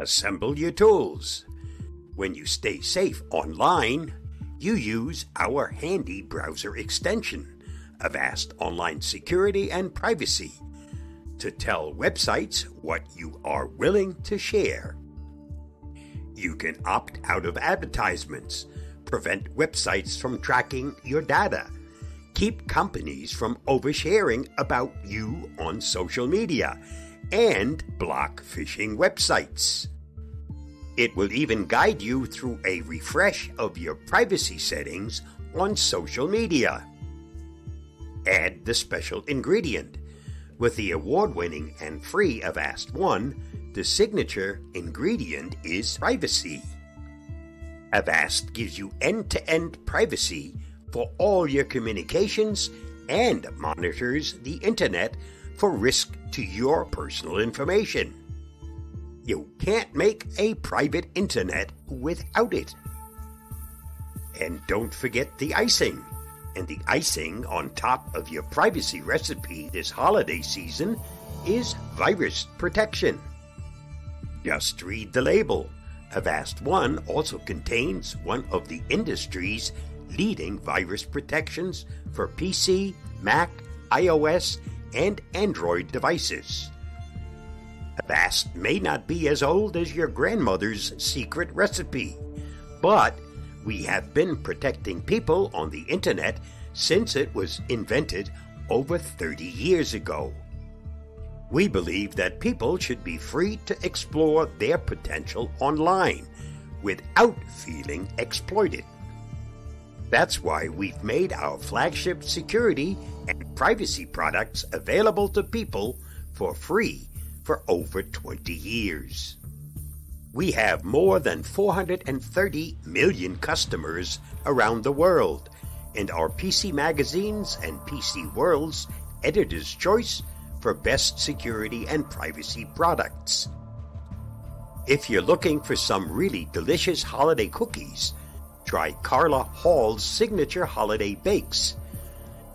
Assemble your tools. When you stay safe online, you use our handy browser extension, Avast Online Security and Privacy, to tell websites what you are willing to share. You can opt out of advertisements, prevent websites from tracking your data, keep companies from oversharing about you on social media, and block phishing websites. It will even guide you through a refresh of your privacy settings on social media. Add the special ingredient. With the award winning and free Avast One, the signature ingredient is privacy. Avast gives you end to end privacy for all your communications and monitors the internet for risk to your personal information. You can't make a private internet without it. And don't forget the icing. And the icing on top of your privacy recipe this holiday season is virus protection. Just read the label. Avast One also contains one of the industry's leading virus protections for PC, Mac, iOS, and Android devices. Avast may not be as old as your grandmother's secret recipe, but we have been protecting people on the internet since it was invented over 30 years ago. We believe that people should be free to explore their potential online without feeling exploited. That's why we've made our flagship security and privacy products available to people for free for over 20 years. We have more than 430 million customers around the world, and our PC Magazines and PC World's Editor's Choice for best security and privacy products. If you're looking for some really delicious holiday cookies, try Carla Hall's signature holiday bakes.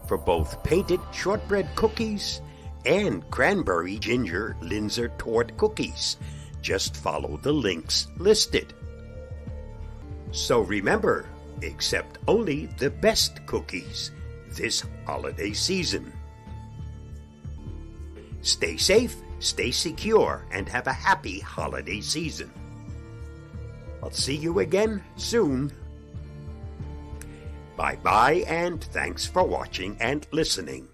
For both painted shortbread cookies and cranberry ginger Linzer Tort cookies, just follow the links listed. So remember, accept only the best cookies this holiday season. Stay safe, stay secure, and have a happy holiday season. I'll see you again soon. Bye bye, and thanks for watching and listening.